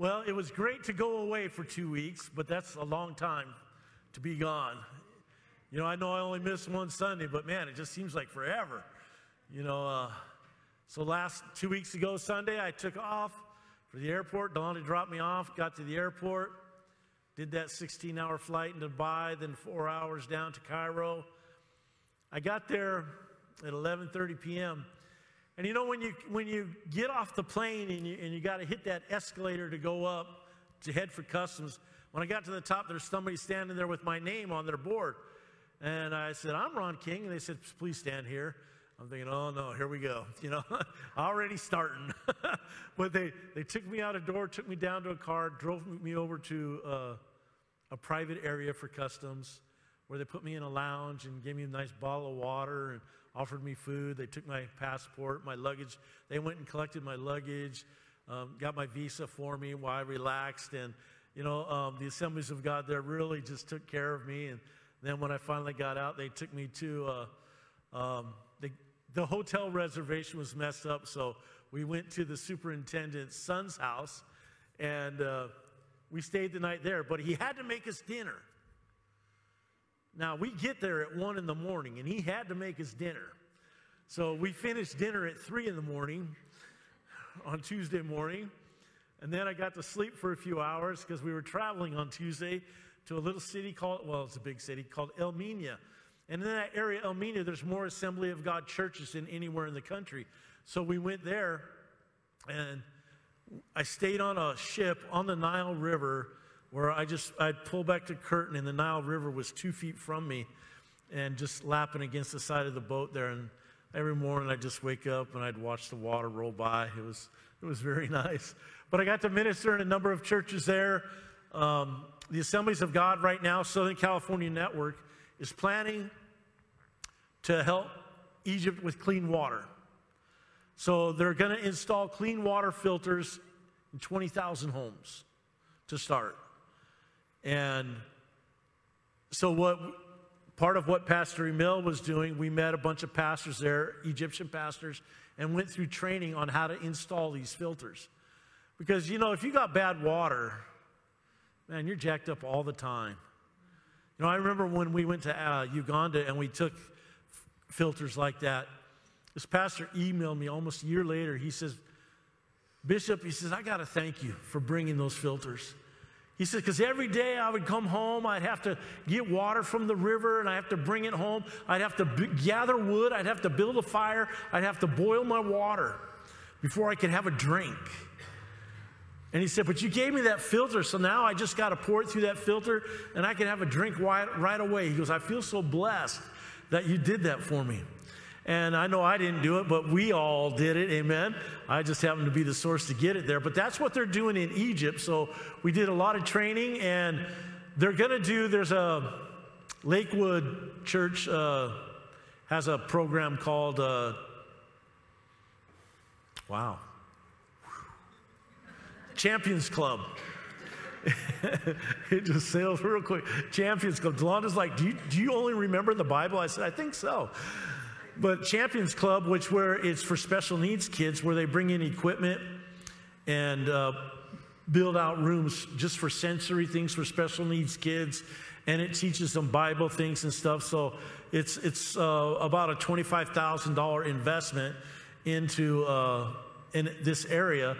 Well, it was great to go away for two weeks, but that's a long time to be gone. You know, I know I only missed one Sunday, but man, it just seems like forever. You know, uh, so last two weeks ago, Sunday, I took off for the airport. Donna dropped me off, got to the airport, did that 16 hour flight in Dubai, then four hours down to Cairo. I got there at 11:30 p.m. And you know, when you, when you get off the plane and you, and you got to hit that escalator to go up to head for customs, when I got to the top, there's somebody standing there with my name on their board. And I said, I'm Ron King. And they said, please stand here. I'm thinking, oh no, here we go. You know, already starting. but they, they took me out a door, took me down to a car, drove me over to uh, a private area for customs where they put me in a lounge and gave me a nice bottle of water and offered me food. They took my passport, my luggage. They went and collected my luggage, um, got my visa for me while I relaxed. And, you know, um, the Assemblies of God there really just took care of me. And then when I finally got out, they took me to uh, um, the, the hotel reservation was messed up. So we went to the superintendent's son's house and uh, we stayed the night there. But he had to make us dinner. Now, we get there at 1 in the morning, and he had to make his dinner. So we finished dinner at 3 in the morning on Tuesday morning. And then I got to sleep for a few hours because we were traveling on Tuesday to a little city called, well, it's a big city called El Minya. And in that area, El Minya, there's more Assembly of God churches than anywhere in the country. So we went there and I stayed on a ship on the Nile River where I just, I'd pull back the curtain and the Nile River was two feet from me and just lapping against the side of the boat there. And every morning I'd just wake up and I'd watch the water roll by. It was, it was very nice. But I got to minister in a number of churches there. Um, the Assemblies of God right now, Southern California Network, is planning to help Egypt with clean water. So they're going to install clean water filters in 20,000 homes to start. And so, what part of what Pastor Emil was doing, we met a bunch of pastors there, Egyptian pastors, and went through training on how to install these filters. Because, you know, if you got bad water, man, you're jacked up all the time. You know, I remember when we went to uh, Uganda and we took f- filters like that. This pastor emailed me almost a year later. He says, Bishop, he says, I got to thank you for bringing those filters. He said, because every day I would come home, I'd have to get water from the river and I have to bring it home. I'd have to b- gather wood. I'd have to build a fire. I'd have to boil my water before I could have a drink. And he said, But you gave me that filter, so now I just got to pour it through that filter and I can have a drink right, right away. He goes, I feel so blessed that you did that for me. And I know I didn't do it, but we all did it. Amen. I just happened to be the source to get it there. But that's what they're doing in Egypt. So we did a lot of training, and they're going to do, there's a Lakewood Church uh, has a program called, uh, wow, Champions Club. it just sails real quick. Champions Club. Delonda's like, do you, do you only remember the Bible? I said, I think so. But Champions Club, which where it's for special needs kids, where they bring in equipment and uh, build out rooms just for sensory things for special needs kids, and it teaches them Bible things and stuff. So it's it's uh, about a twenty five thousand dollar investment into uh, in this area.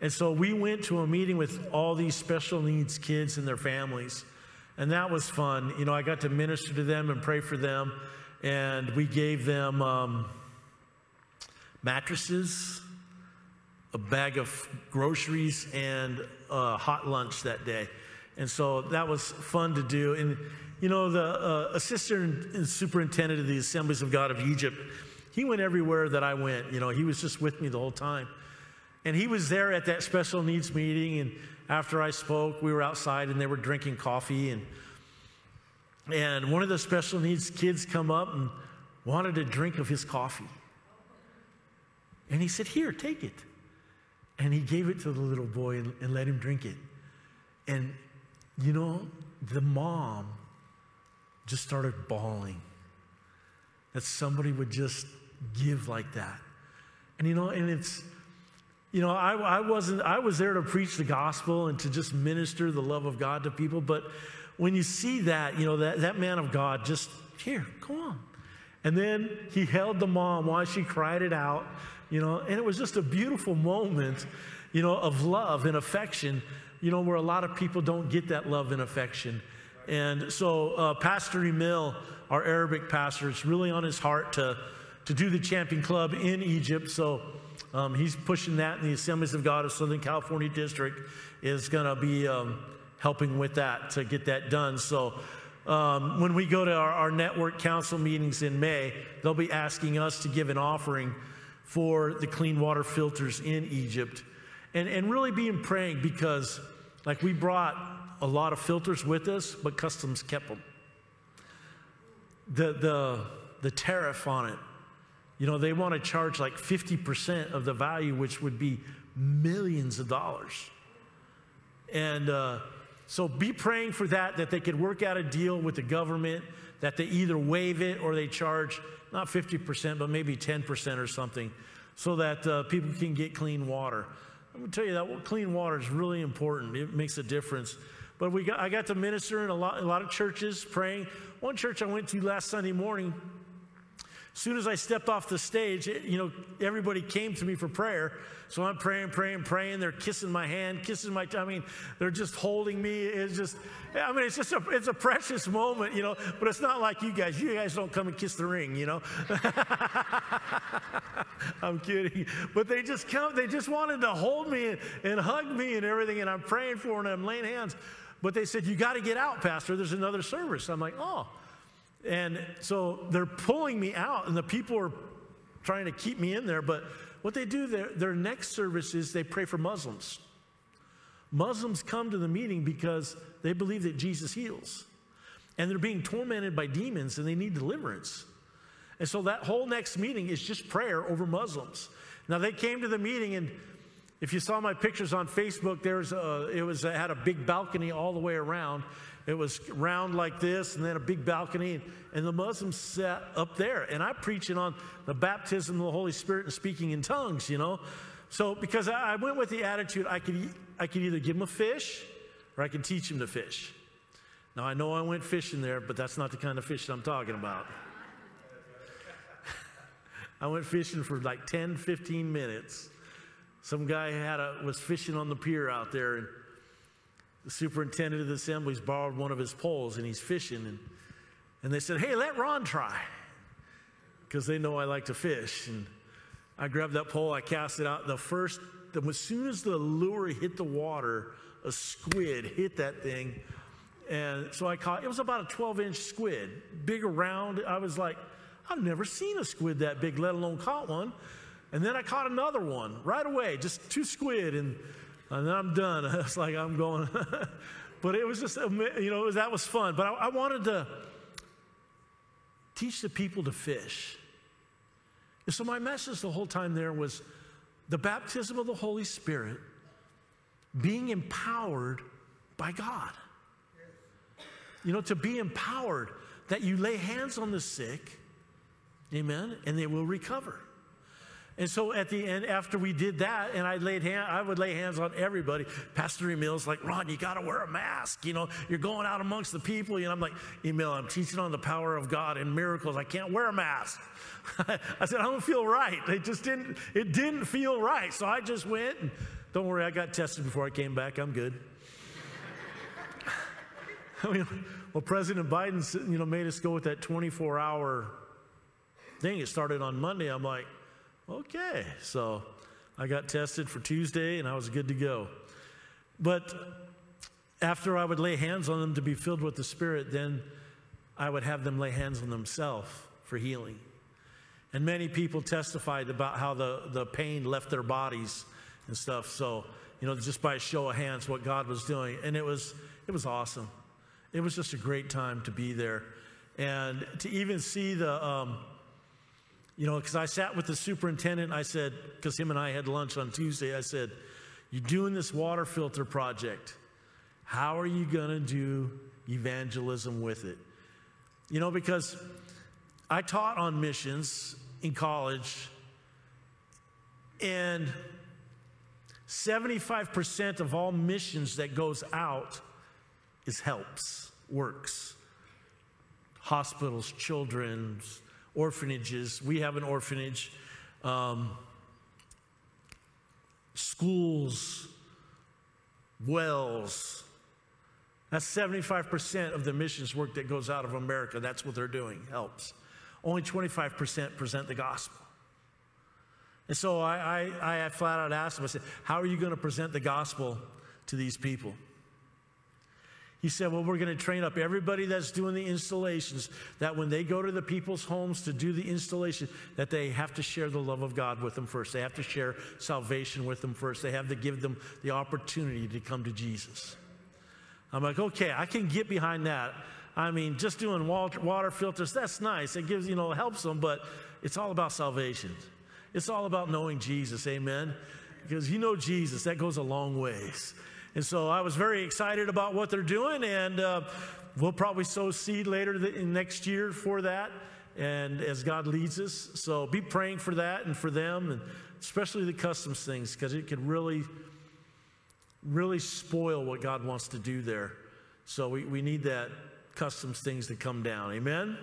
And so we went to a meeting with all these special needs kids and their families. And that was fun. You know, I got to minister to them and pray for them and we gave them um, mattresses, a bag of groceries, and a hot lunch that day. And so that was fun to do. And, you know, the uh, assistant and superintendent of the Assemblies of God of Egypt, he went everywhere that I went. You know, he was just with me the whole time. And he was there at that special needs meeting. And after I spoke, we were outside and they were drinking coffee. And and one of the special needs kids come up and wanted a drink of his coffee. And he said, Here, take it. And he gave it to the little boy and, and let him drink it. And, you know, the mom just started bawling that somebody would just give like that. And, you know, and it's, you know, I, I wasn't, I was there to preach the gospel and to just minister the love of God to people. But when you see that, you know, that, that man of God just, here, go on. And then he held the mom while she cried it out, you know, and it was just a beautiful moment, you know, of love and affection, you know, where a lot of people don't get that love and affection. And so, uh, Pastor Emil, our Arabic pastor, it's really on his heart to, to do the Champion Club in Egypt. So, um, he's pushing that, and the Assemblies of God of Southern California District is going to be um, helping with that to get that done. So, um, when we go to our, our, network council meetings in May, they'll be asking us to give an offering for the clean water filters in Egypt. And, and really being praying because, like, we brought a lot of filters with us, but customs kept them. The, the, the tariff on it you know, they want to charge like 50% of the value, which would be millions of dollars. And uh, so be praying for that, that they could work out a deal with the government, that they either waive it or they charge not 50%, but maybe 10% or something, so that uh, people can get clean water. I'm going to tell you that clean water is really important. It makes a difference. But we got, I got to minister in a lot, a lot of churches praying. One church I went to last Sunday morning, soon as I stepped off the stage, you know, everybody came to me for prayer. So I'm praying, praying, praying. They're kissing my hand, kissing my, I mean, they're just holding me. It's just, I mean, it's just a, it's a precious moment, you know, but it's not like you guys. You guys don't come and kiss the ring, you know. I'm kidding. But they just come, they just wanted to hold me and, and hug me and everything. And I'm praying for them and I'm laying hands. But they said, you got to get out, Pastor. There's another service. I'm like, oh. And so they're pulling me out, and the people are trying to keep me in there. But what they do, their, their next service is they pray for Muslims. Muslims come to the meeting because they believe that Jesus heals. And they're being tormented by demons and they need deliverance. And so that whole next meeting is just prayer over Muslims. Now they came to the meeting and if you saw my pictures on Facebook, there's a, it was had a big balcony all the way around, it was round like this, and then a big balcony, and the Muslims sat up there. And I'm preaching on the baptism of the Holy Spirit and speaking in tongues, you know. So because I went with the attitude, I could I could either give them a fish, or I could teach them to fish. Now I know I went fishing there, but that's not the kind of fish I'm talking about. I went fishing for like 10, 15 minutes. Some guy had a, was fishing on the pier out there, and the superintendent of the assemblies borrowed one of his poles and he's fishing. And, and they said, Hey, let Ron try. Because they know I like to fish. And I grabbed that pole, I cast it out. The first, the, as soon as the lure hit the water, a squid hit that thing. And so I caught, it was about a 12 inch squid, big around. I was like, I've never seen a squid that big, let alone caught one. And then I caught another one right away, just two squid. And and then I'm done. It's like I'm going. but it was just, you know, that was fun. But I, I wanted to teach the people to fish. And so my message the whole time there was the baptism of the Holy Spirit being empowered by God. You know, to be empowered that you lay hands on the sick, amen, and they will recover. And so at the end, after we did that, and I laid hand, I would lay hands on everybody. Pastor Emil's like, Ron, you got to wear a mask. You know, you're going out amongst the people. And I'm like, Emil, I'm teaching on the power of God and miracles. I can't wear a mask. I said, I don't feel right. It just didn't, it didn't feel right. So I just went and don't worry, I got tested before I came back. I'm good. I mean, well, President Biden, you know, made us go with that 24 hour thing. It started on Monday. I'm like, Okay, so I got tested for Tuesday and I was good to go. But after I would lay hands on them to be filled with the Spirit, then I would have them lay hands on themselves for healing. And many people testified about how the, the pain left their bodies and stuff. So, you know, just by a show of hands, what God was doing. And it was, it was awesome. It was just a great time to be there. And to even see the, um, you know, because I sat with the superintendent, I said, because him and I had lunch on Tuesday, I said, You're doing this water filter project. How are you going to do evangelism with it? You know, because I taught on missions in college, and 75% of all missions that goes out is helps, works. Hospitals, children's, orphanages. We have an orphanage. Um, schools, wells. That's 75% of the missions work that goes out of America. That's what they're doing, helps. Only 25% present the gospel. And so I, I, I flat out asked him, I said, How are you going to present the gospel to these people? He said, Well, we're going to train up everybody that's doing the installations that when they go to the people's homes to do the installation, that they have to share the love of God with them first. They have to share salvation with them first. They have to give them the opportunity to come to Jesus. I'm like, okay, I can get behind that. I mean, just doing water filters, that's nice. It gives, you know, helps them, but it's all about salvation. It's all about knowing Jesus, amen? Because you know Jesus, that goes a long ways. And so I was very excited about what they're doing, and uh, we'll probably sow seed later the, next year for that, and as God leads us. So be praying for that and for them, and especially the customs things, because it could really, really spoil what God wants to do there. So we, we need that customs things to come down. Amen?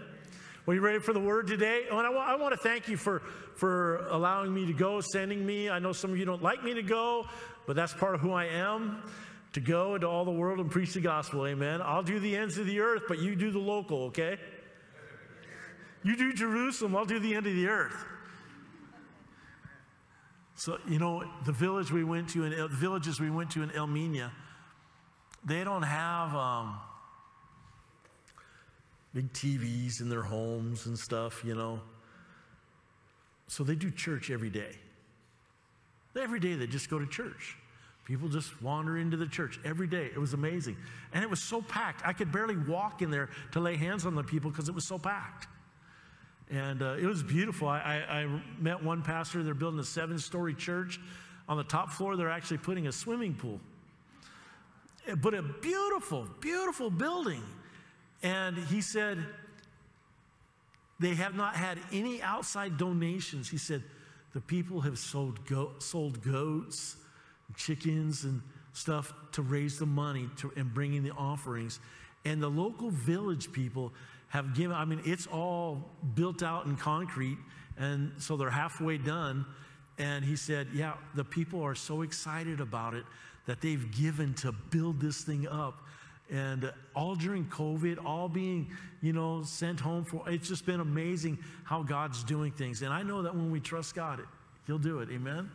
Are you ready for the word today? And I, I want to thank you for, for allowing me to go, sending me. I know some of you don't like me to go, but that's part of who I am to go into all the world and preach the gospel. Amen. I'll do the ends of the earth, but you do the local, okay? You do Jerusalem, I'll do the end of the earth. So, you know, the village we went to, and villages we went to in El Minya, they don't have. Um, big TVs in their homes and stuff, you know. So they do church every day. Every day they just go to church. People just wander into the church every day. It was amazing. And it was so packed. I could barely walk in there to lay hands on the people because it was so packed. And uh, it was beautiful. I, I, I met one pastor. They're building a seven story church. On the top floor, they're actually putting a swimming pool. But a beautiful, beautiful building. And he said, they have not had any outside donations. He said, the people have sold, go- sold goats, chickens, and stuff to raise the money to, and bring in the offerings. And the local village people have given, I mean, it's all built out in concrete, and so they're halfway done. And he said, Yeah, the people are so excited about it that they've given to build this thing up and all during COVID, all being, you know, sent home for, it's just been amazing how God's doing things. And I know that when we trust God, He'll do it. Amen?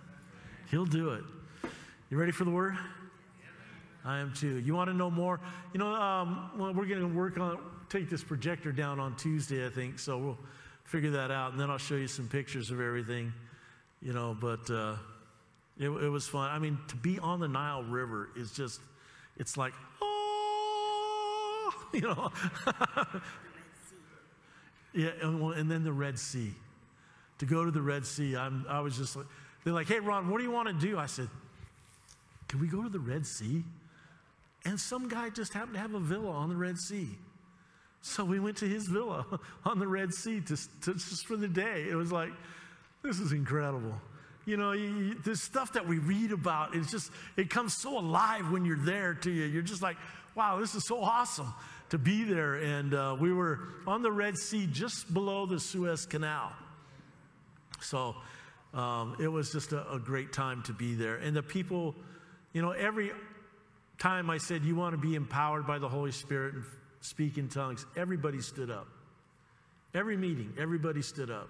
He'll do it. You ready for the word? I am too. You want to know more? You know, um, well, we're going to work on, take this projector down on Tuesday, I think, so we'll figure that out, and then I'll show you some pictures of everything, you know, but uh, it, it was fun. I mean, to be on the Nile River is just, it's like, you know. yeah, and, and, then the Red Sea. To go to the Red Sea, I'm, I was just like, they're like, hey, Ron, what do you want to do? I said, can we go to the Red Sea? And some guy just happened to have a villa on the Red Sea. So we went to his villa on the Red Sea to, to, just for the day. It was like, this is incredible. You know, you, the stuff that we read about, it's just, it comes so alive when you're there to you. You're just like, wow, this is so awesome to be there. And uh, we were on the Red Sea just below the Suez Canal. So um, it was just a, a great time to be there. And the people, you know, every time I said, You want to be empowered by the Holy Spirit and speak in tongues, everybody stood up. Every meeting, everybody stood up.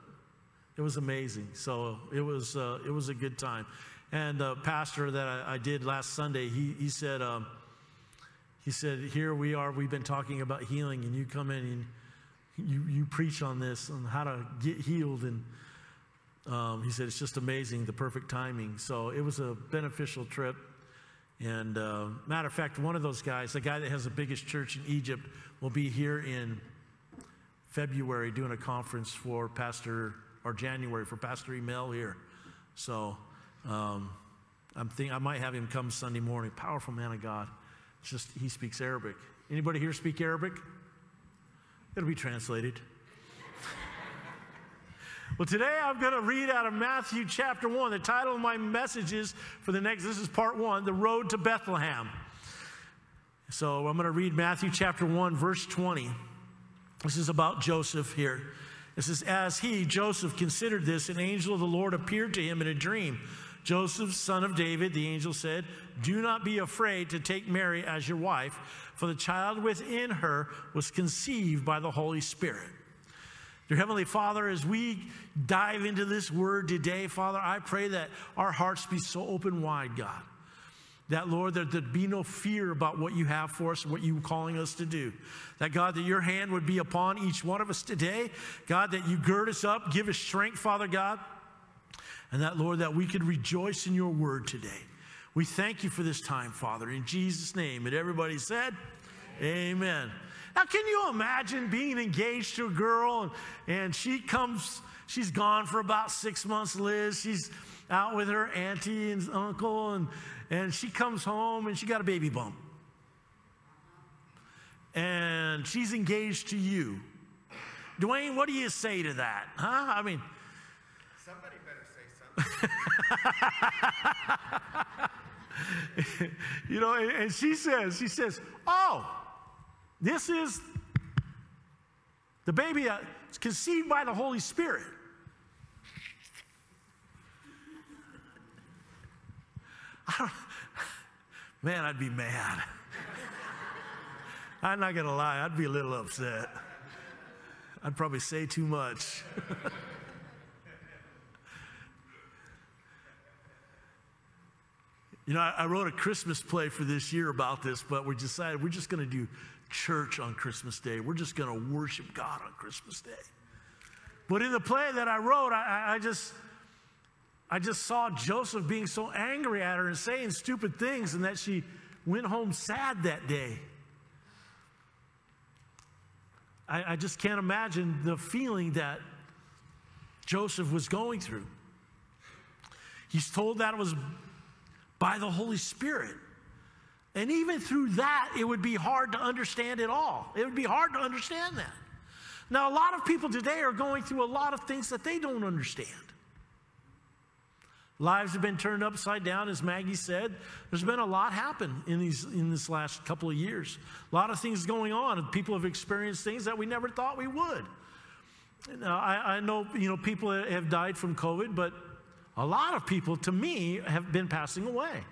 It was amazing. So it was, uh, it was a good time. And the pastor that I, I did last Sunday, he, he said, um, he said, Here we are, we've been talking about healing, and you come in and you, you preach on this, on how to get healed. And um, he said, It's just amazing, the perfect timing. So it was a beneficial trip. And uh, matter of fact, one of those guys, the guy that has the biggest church in Egypt, will be here in February doing a conference for Pastor, or January for Pastor Emil here. So um, I'm think I might have him come Sunday morning. Powerful man of God. It's just he speaks Arabic. Anybody here speak Arabic? It'll be translated. Well, today I'm going to read out of Matthew chapter 1. The title of my message is for the next, this is part one, The Road to Bethlehem. So I'm going to read Matthew chapter 1, verse 20. This is about Joseph here. It says, As he, Joseph, considered this, an angel of the Lord appeared to him in a dream. Joseph, son of David, the angel said, Do not be afraid to take Mary as your wife, for the child within her was conceived by the Holy Spirit. Dear Heavenly Father, as we dive into this word today, Father, I pray that our hearts be so open wide, God. That, Lord, that there'd be no fear about what you have for us, what you're calling us to do. That, God, that your hand would be upon each one of us today. God, that you gird us up, give us strength, Father God. And that, Lord, that we could rejoice in your word today. We thank you for this time, Father, in Jesus' name. And everybody said, Amen. Amen. Now, can you imagine being engaged to a girl and, and she comes, she's gone for about six months, Liz. She's out with her auntie and uncle, and, and she comes home and she got a baby bump. And she's engaged to you. Dwayne, what do you say to that? Huh? I mean, somebody. you know, and, and she says, she says, oh, this is the baby that's conceived by the Holy Spirit. man, I'd be mad. I'm not going to lie, I'd be a little upset. I'd probably say too much. you know, I, I, wrote a Christmas play for this year about this, but we decided we're just going to do church on Christmas Day. We're just going to worship God on Christmas Day. But in the play that I wrote, I, I, just I just saw Joseph being so angry at her and saying stupid things, and that she went home sad that day. I, I just can't imagine the feeling that Joseph was going through. He's told that it was by the Holy Spirit. And even through that, it would be hard to understand it all. It would be hard to understand that. Now, a lot of people today are going through a lot of things that they don't understand. Lives have been turned upside down, as Maggie said. There's been a lot happen in these in this last couple of years. A lot of things going on, people have experienced things that we never thought we would. Now, I, I know you know people have died from COVID, but a lot of people, to me, have been passing away.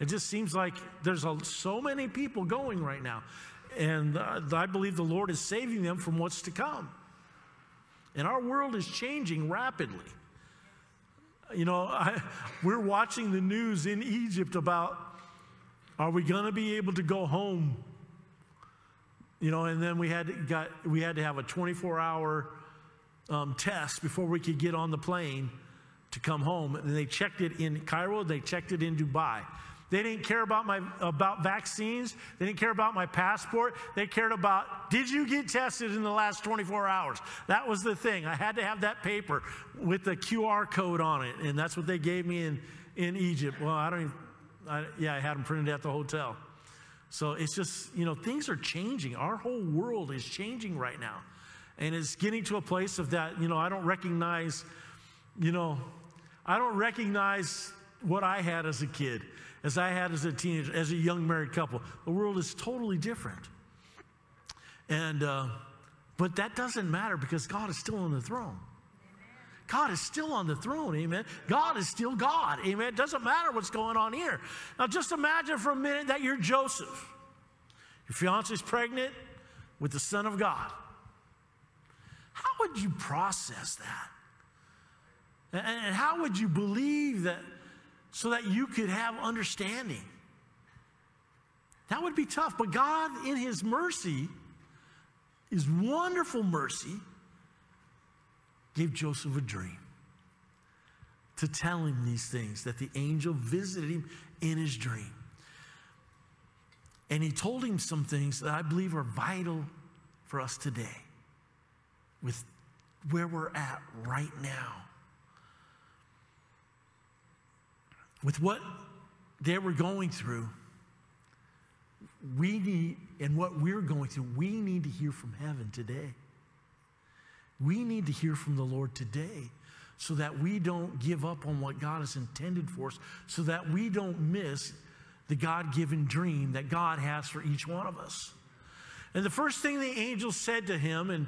It just seems like there's a, so many people going right now. And uh, I believe the Lord is saving them from what's to come. And our world is changing rapidly. You know, I, we're watching the news in Egypt about are we going to be able to go home? You know, and then we had to, got, we had to have a 24 hour um, test before we could get on the plane to come home. And they checked it in Cairo, they checked it in Dubai. They didn't care about my about vaccines. They didn't care about my passport. They cared about did you get tested in the last 24 hours? That was the thing. I had to have that paper with the QR code on it, and that's what they gave me in in Egypt. Well, I don't even. I, yeah, I had them printed at the hotel. So it's just you know things are changing. Our whole world is changing right now, and it's getting to a place of that. You know, I don't recognize. You know, I don't recognize what I had as a kid as I had as a teenager, as a young married couple. The world is totally different. And, uh, but that doesn't matter because God is still on the throne. God is still on the throne, amen. God is still God, amen. It doesn't matter what's going on here. Now, just imagine for a minute that you're Joseph. Your fiance's pregnant with the Son of God. How would you process that? And how would you believe that so that you could have understanding. That would be tough. But God, in His mercy, His wonderful mercy, gave Joseph a dream to tell him these things that the angel visited him in his dream. And he told him some things that I believe are vital for us today with where we're at right now. With what they were going through, we need, and what we're going through, we need to hear from heaven today. We need to hear from the Lord today so that we don't give up on what God has intended for us, so that we don't miss the God given dream that God has for each one of us. And the first thing the angel said to him, and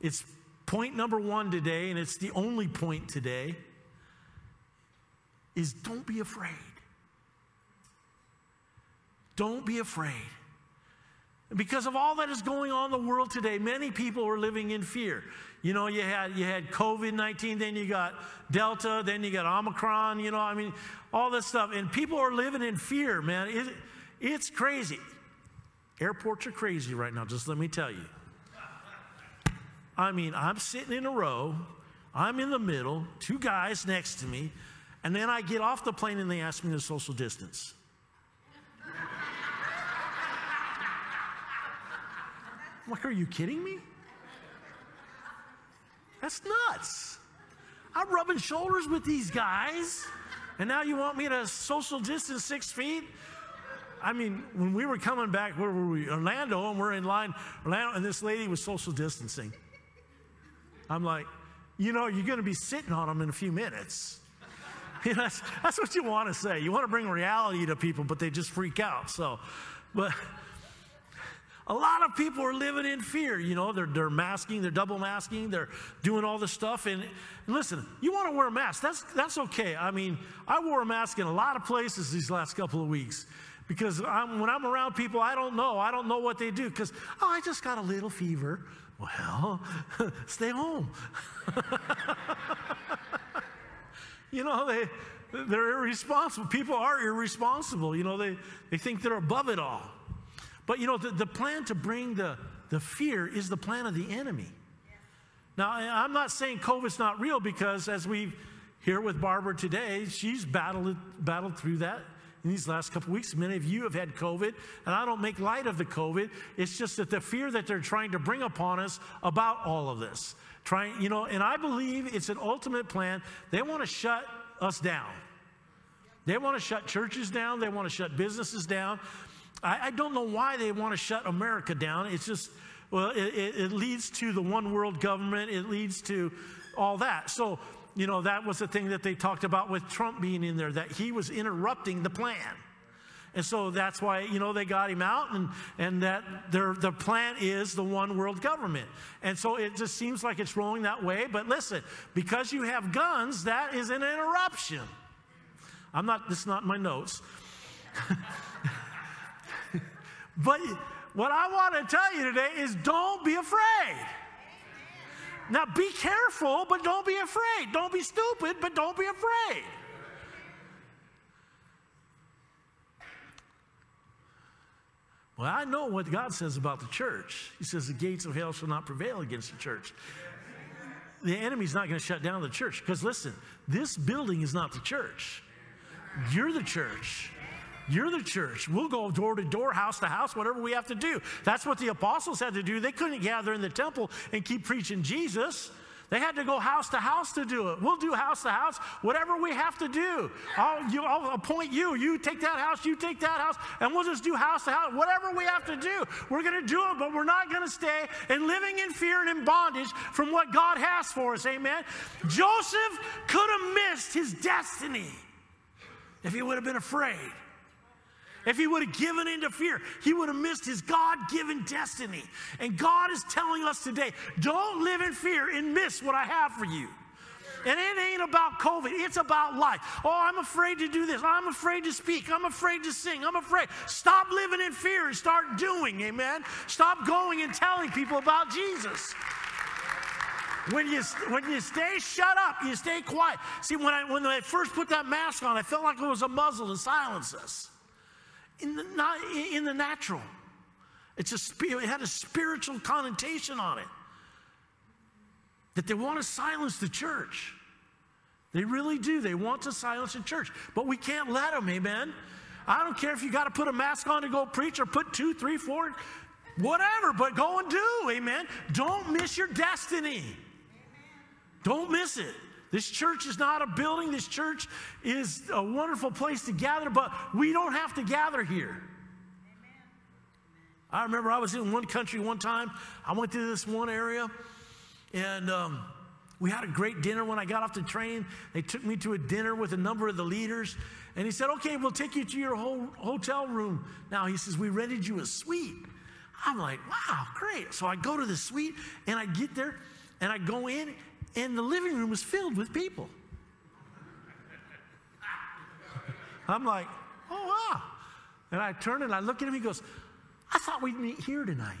it's point number one today, and it's the only point today, is don't be afraid. Don't be afraid. Because of all that is going on in the world today, many people are living in fear. You know, you had you had COVID 19, then you got Delta, then you got Omicron, you know, I mean, all this stuff. And people are living in fear, man. It, it's crazy. Airports are crazy right now, just let me tell you. I mean, I'm sitting in a row, I'm in the middle, two guys next to me, and then I get off the plane and they ask me to social distance. I'm like, are you kidding me? That's nuts. I'm rubbing shoulders with these guys, and now you want me to social distance six feet? I mean, when we were coming back, where were we? Orlando, and we're in line, Orlando, and this lady was social distancing. I'm like, you know, you're going to be sitting on them in a few minutes. You know, that's, that's what you want to say. You want to bring reality to people, but they just freak out. So, but a lot of people are living in fear. You know, they're, they're masking, they're double masking, they're doing all this stuff. And, listen, you want to wear a mask, that's, that's okay. I mean, I wore a mask in a lot of places these last couple of weeks because I'm, when I'm around people, I don't know. I don't know what they do because, oh, I just got a little fever. Well, stay home. you know, they, they're irresponsible. People are irresponsible. You know, they, they think they're above it all. But you know, the, the plan to bring the, the fear is the plan of the enemy. Now, I'm not saying COVID's not real because as we here with Barbara today, she's battled, battled through that in these last couple weeks. Many of you have had COVID, and I don't make light of the COVID. It's just that the fear that they're trying to bring upon us about all of this. Trying, you know, and I believe it's an ultimate plan. They want to shut us down. They want to shut churches down. They want to shut businesses down. I, I don't know why they want to shut America down. It's just, well, it, it, it leads to the one world government, it leads to all that. So, you know, that was the thing that they talked about with Trump being in there, that he was interrupting the plan. And so that's why, you know, they got him out and, and that their, the plan is the one world government. And so it just seems like it's rolling that way. But listen, because you have guns, that is an interruption. I'm not, this is not my notes. But what I want to tell you today is don't be afraid. Now be careful, but don't be afraid. Don't be stupid, but don't be afraid. Well, I know what God says about the church. He says the gates of hell shall not prevail against the church. The enemy's not going to shut down the church because listen, this building is not the church. You're the church. You're the church. We'll go door to door, house to house, whatever we have to do. That's what the apostles had to do. They couldn't gather in the temple and keep preaching Jesus. They had to go house to house to do it. We'll do house to house, whatever we have to do. I'll, you, I'll appoint you. You take that house, you take that house, and we'll just do house to house, whatever we have to do. We're going to do it, but we're not going to stay in living in fear and in bondage from what God has for us. Amen. Joseph could have missed his destiny if he would have been afraid. If he would have given into fear, he would have missed his God given destiny. And God is telling us today don't live in fear and miss what I have for you. And it ain't about COVID, it's about life. Oh, I'm afraid to do this. I'm afraid to speak. I'm afraid to sing. I'm afraid. Stop living in fear and start doing, amen? Stop going and telling people about Jesus. When you, when you stay shut up, you stay quiet. See, when I, when I first put that mask on, I felt like it was a muzzle to silence us in the, not in the natural. It's a, it had a spiritual connotation on it. That they want to silence the church. They really do. They want to silence the church. But we can't let them, amen? I don't care if you got to put a mask on to go preach or put two, three, four, whatever, but go and do, amen? Don't miss your destiny. Don't miss it. This church is not a building. This church is a wonderful place to gather, but we don't have to gather here. Amen. I remember I was in one country one time. I went to this one area, and um, We had a great dinner when I got off the train. They took me to a dinner with a number of the leaders. And he said, Okay, we'll take you to your whole hotel room. Now, he says, We rented you a suite. I'm like, Wow, great. So I go to the suite and I get there and I go in, and the living room was filled with people. I'm like, Oh, wow. And I turn and I look at him. He goes, I thought we'd meet here tonight.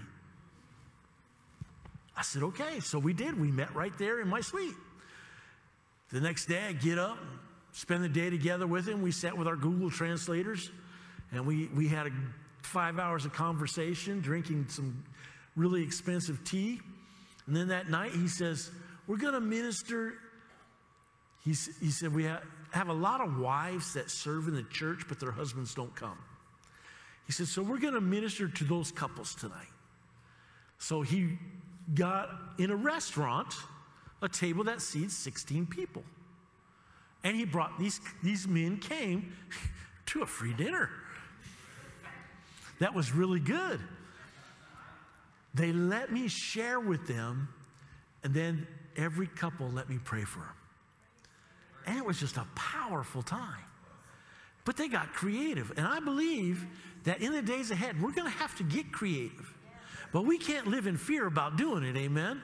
I said, okay. So we did. We met right there in my suite. The next day, I get up, spend the day together with him. We sat with our Google translators, and we, we had a, five hours of conversation, drinking some really expensive tea. And then that night, he says, We're going to minister. He, he said, We have, have a lot of wives that serve in the church, but their husbands don't come. He said, So we're going to minister to those couples tonight. So he got in a restaurant a table that seats 16 people. And he brought these, these men came to a free dinner. That was really good. They let me share with them, and then every couple let me pray for them. And it was just a powerful time. But they got creative. And I believe that in the days ahead, we're going to have to get creative. But we can't live in fear about doing it, amen?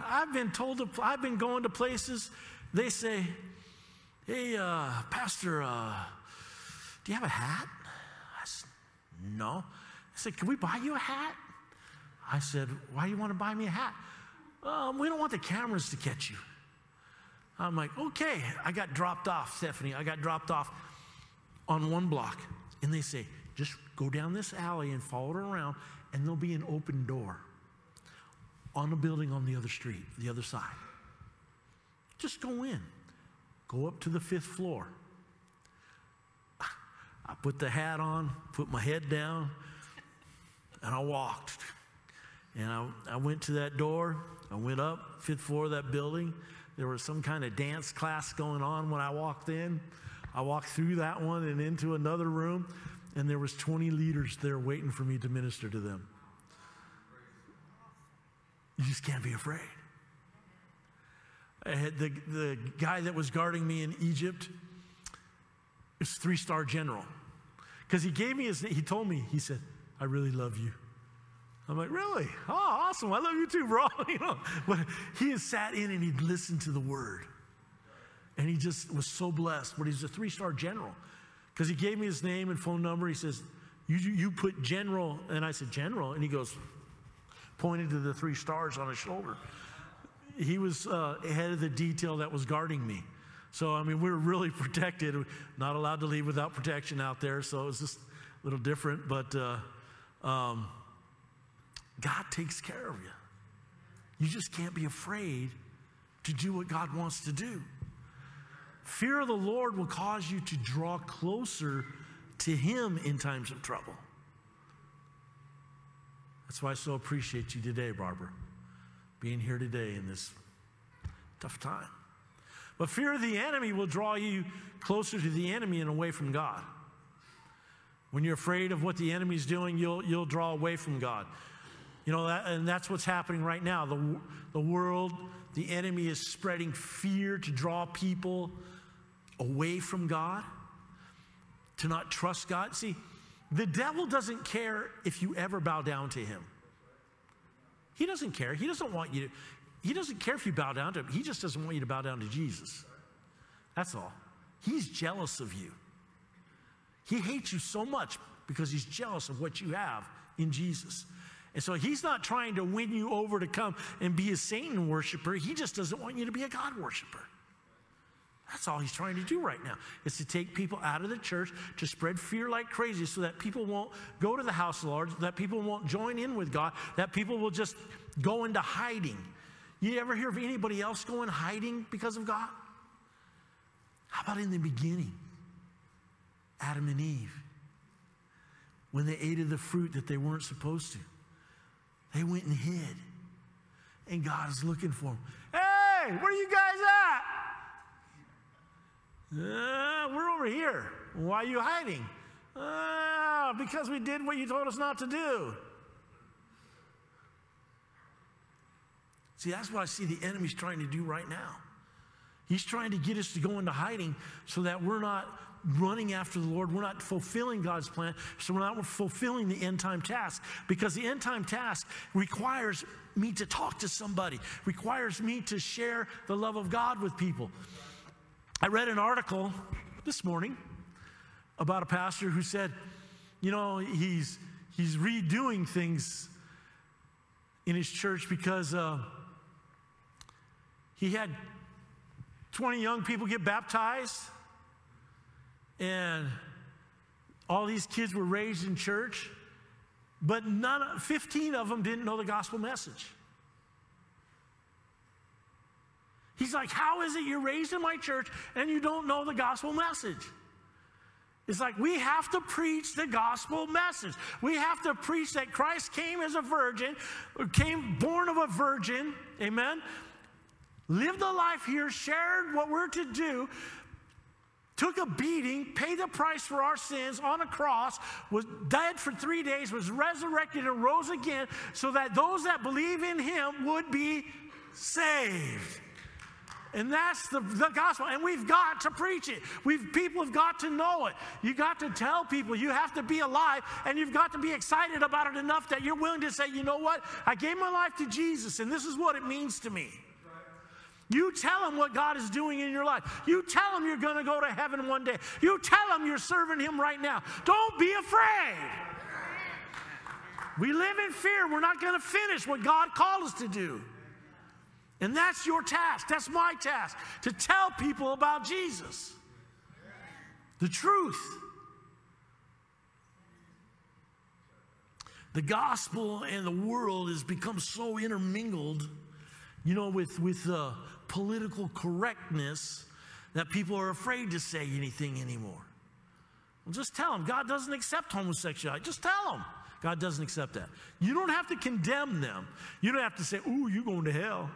I've been told, to, I've been going to places, they say, hey, uh, Pastor, uh, do you have a hat? I said, no. I said, can we buy you a hat? I said, why do you want to buy me a hat? Um, we don't want the cameras to catch you. I'm like, okay. I got dropped off, Stephanie. I got dropped off on one block. And they say, just go down this alley and follow it around and there'll be an open door on a building on the other street, the other side. Just go in. Go up to the fifth floor. I put the hat on, put my head down, and I walked. And I, I went to that door. I went up, fifth floor of that building. There was some kind of dance class going on when I walked in. I walked through that one and into another room and there was 20 leaders there waiting for me to minister to them. You just can't be afraid. The, the guy that was guarding me in Egypt is three-star general. Because he gave me his he told me, he said, I really love you. I'm like, really? Oh, awesome. I love you too, bro. you know, but he has sat in and he'd listened to the word. And he just was so blessed. But he's a three-star general. Because he gave me his name and phone number. He says, you, you put general. And I said, General? And he goes, pointed to the three stars on his shoulder. He was uh, head of the detail that was guarding me. So, I mean, we were really protected, not allowed to leave without protection out there. So it was just a little different. But uh, um, God takes care of you. You just can't be afraid to do what God wants to do. Fear of the Lord will cause you to draw closer to Him in times of trouble. That's why I so appreciate you today, Barbara, being here today in this tough time. But fear of the enemy will draw you closer to the enemy and away from God. When you're afraid of what the enemy's doing, you'll, you'll draw away from God. You know, that, and that's what's happening right now. The, the world, the enemy is spreading fear to draw people away from God, to not trust God. See, the devil doesn't care if you ever bow down to him. He doesn't care. He doesn't want you to, he doesn't care if you bow down to him. He just doesn't want you to bow down to Jesus. That's all. He's jealous of you. He hates you so much because he's jealous of what you have in Jesus. And so he's not trying to win you over to come and be a Satan worshiper. He just doesn't want you to be a God worshiper. That's all he's trying to do right now, is to take people out of the church, to spread fear like crazy so that people won't go to the house of the Lord, that people won't join in with God, that people will just go into hiding. You ever hear of anybody else going hiding because of God? How about in the beginning? Adam and Eve. When they ate of the fruit that they weren't supposed to, they went and hid. And God is looking for them. Hey, where are you guys at? Uh, we're over here. Why are you hiding? Uh, because we did what you told us not to do. See, that's what I see the enemy's trying to do right now. He's trying to get us to go into hiding so that we're not running after the Lord. We're not fulfilling God's plan. So we're not fulfilling the end time task because the end time task requires me to talk to somebody, requires me to share the love of God with people. I read an article this morning about a pastor who said, you know, he's, he's redoing things in his church because uh, he had 20 young people get baptized, and all these kids were raised in church, but none, 15 of them didn't know the gospel message. He's like, How is it you're raised in my church and you don't know the gospel message? It's like we have to preach the gospel message. We have to preach that Christ came as a virgin, came born of a virgin, amen, lived a life here, shared what we're to do, took a beating, paid the price for our sins on a cross, was dead for three days, was resurrected and rose again, so that those that believe in him would be saved. And that's the, the gospel. And we've got to preach it. We've, people have got to know it. You got to tell people you have to be alive and you've got to be excited about it enough that you're willing to say, you know what? I gave my life to Jesus and this is what it means to me. You tell them what God is doing in your life. You tell them you're going to go to heaven one day. You tell them you're serving Him right now. Don't be afraid. We live in fear. We're not going to finish what God called us to do. And that's your task. That's my task to tell people about Jesus. The truth. The gospel and the world has become so intermingled, you know, with, with uh, political correctness that people are afraid to say anything anymore. Well, just tell them God doesn't accept homosexuality. Just tell them God doesn't accept that. You don't have to condemn them. You don't have to say, "Ooh, you're going to hell."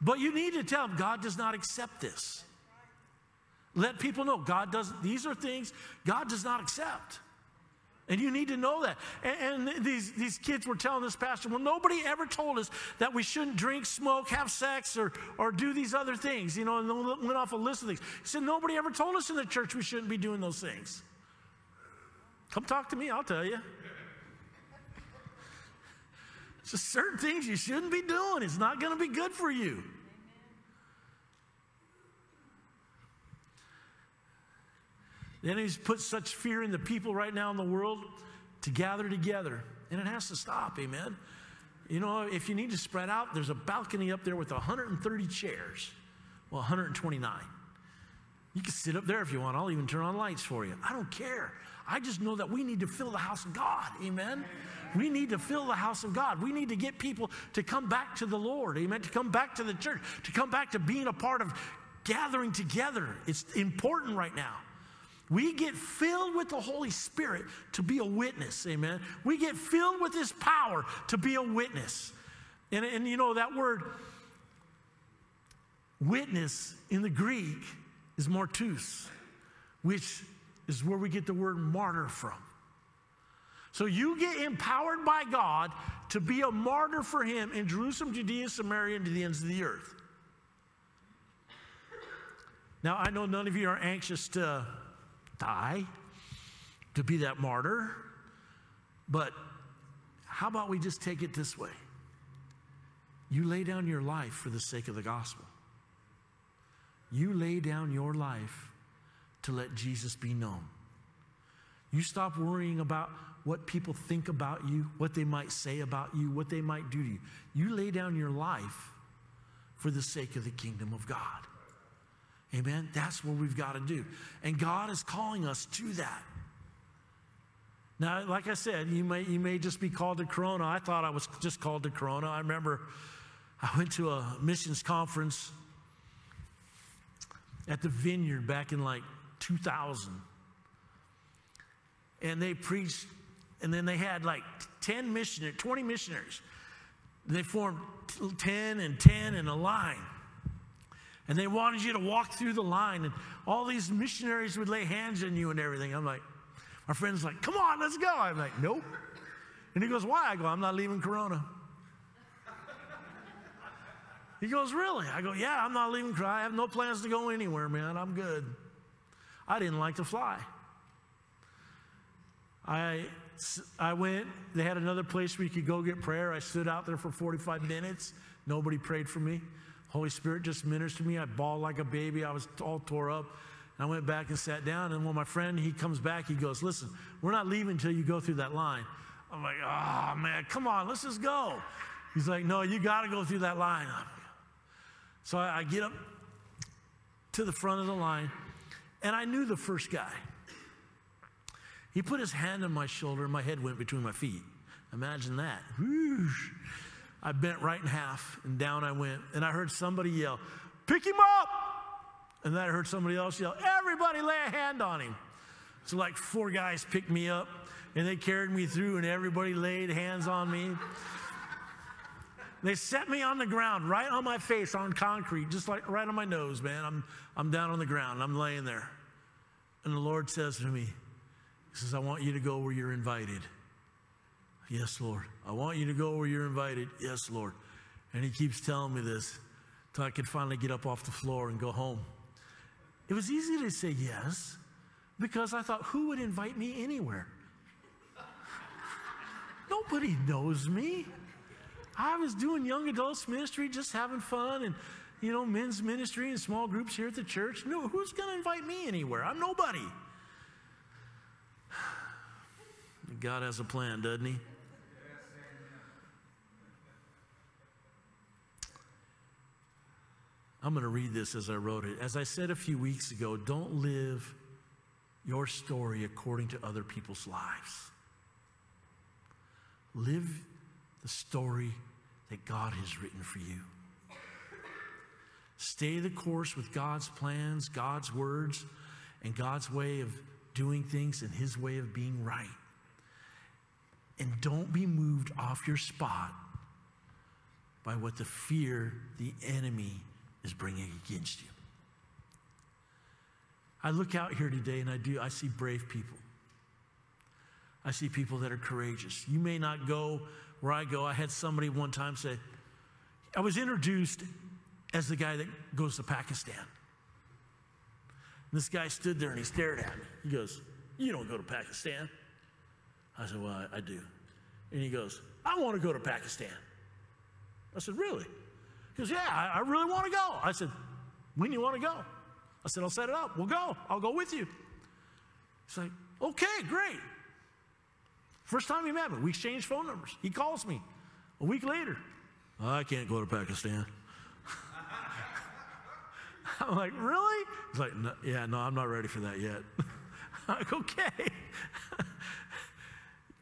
But you need to tell them God does not accept this. Let people know God does. These are things God does not accept. And you need to know that. And, and, these, these kids were telling this pastor, well, nobody ever told us that we shouldn't drink, smoke, have sex, or, or do these other things, you know, and went off a list of things. He said, nobody ever told us in the church we shouldn't be doing those things. Come talk to me, I'll tell you. It's just certain things you shouldn't be doing. It's not going to be good for you. Then he's put such fear in the people right now in the world to gather together. And it has to stop, amen. You know, if you need to spread out, there's a balcony up there with 130 chairs. Well, 129. You can sit up there if you want. I'll even turn on lights for you. I don't care. I just know that we need to fill the house of God. Amen. We need to fill the house of God. We need to get people to come back to the Lord. Amen. To come back to the church, to come back to being a part of gathering together. It's important right now. We get filled with the Holy Spirit to be a witness, amen. We get filled with His power to be a witness. And, and you know, that word witness in the Greek is martus, which is where we get the word martyr from. So you get empowered by God to be a martyr for Him in Jerusalem, Judea, Samaria, and to the ends of the earth. Now, I know none of you are anxious to die, to be that martyr. But how about we just take it this way? You lay down your life for the sake of the gospel. You lay down your life to let Jesus be known. You stop worrying about what people think about you, what they might say about you, what they might do to you. You lay down your life for the sake of the kingdom of God. Amen. That's what we've got to do. And God is calling us to that. Now, like I said, you may, you may just be called to Corona. I thought I was just called to Corona. I remember I went to a missions conference at the vineyard back in like 2000. And they preached, and then they had like 10 missionaries, 20 missionaries. They formed 10 and 10 in a line. And they wanted you to walk through the line, and all these missionaries would lay hands on you and everything. I'm like, my friend's like, come on, let's go. I'm like, nope. And he goes, why? I go, I'm not leaving Corona. He goes, Really? I go, Yeah, I'm not leaving. I have no plans to go anywhere, man. I'm good. I didn't like to fly. I, I went, they had another place where you could go get prayer. I stood out there for 45 minutes. Nobody prayed for me. Holy Spirit just ministered to me. I bawled like a baby. I was all tore up. And I went back and sat down. And when my friend, he comes back, he goes, Listen, we're not leaving until you go through that line. I'm like, Oh, man, come on, let's just go. He's like, No, you got to go through that line. So I, I get up to the front of the line, and I knew the first guy. He put his hand on my shoulder, and my head went between my feet. Imagine that. Whoosh. I bent right in half, and down I went. And I heard somebody yell, Pick him up! And then I heard somebody else yell, Everybody lay a hand on him. So, like, four guys picked me up, and they carried me through, and everybody laid hands on me. They set me on the ground, right on my face, on concrete, just like right on my nose, man. I'm, I'm down on the ground, I'm laying there. And the Lord says to me, he says, I want you to go where you're invited. Yes, Lord. I want you to go where you're invited. Yes, Lord. And he keeps telling me this till I could finally get up off the floor and go home. It was easy to say yes because I thought, who would invite me anywhere? Nobody knows me. I was doing young adults ministry, just having fun and, you know, men's ministry and small groups here at the church. No, who's going to invite me anywhere? I'm nobody. God has a plan, doesn't He? I'm going to read this as I wrote it. As I said a few weeks ago, don't live your story according to other people's lives. Live the story that God has written for you. Stay the course with God's plans, God's words, and God's way of doing things and His way of being right. And don't be moved off your spot by what the fear the enemy is bringing against you. I look out here today and I do, I see brave people. I see people that are courageous. You may not go where I go. I had somebody one time say, I was introduced as the guy that goes to Pakistan. And this guy stood there and he stared at me. He goes, You don't go to Pakistan. I said, Well, I, I do. And he goes, I want to go to Pakistan. I said, Really? He goes, Yeah, I, I really want to go. I said, When you want to go? I said, I'll set it up. We'll go. I'll go with you. He's like, Okay, great. First time he met me, we exchanged phone numbers. He calls me a week later. I can't go to Pakistan. I'm like, really? He's like, no, yeah, no, I'm not ready for that yet. I'm like, okay.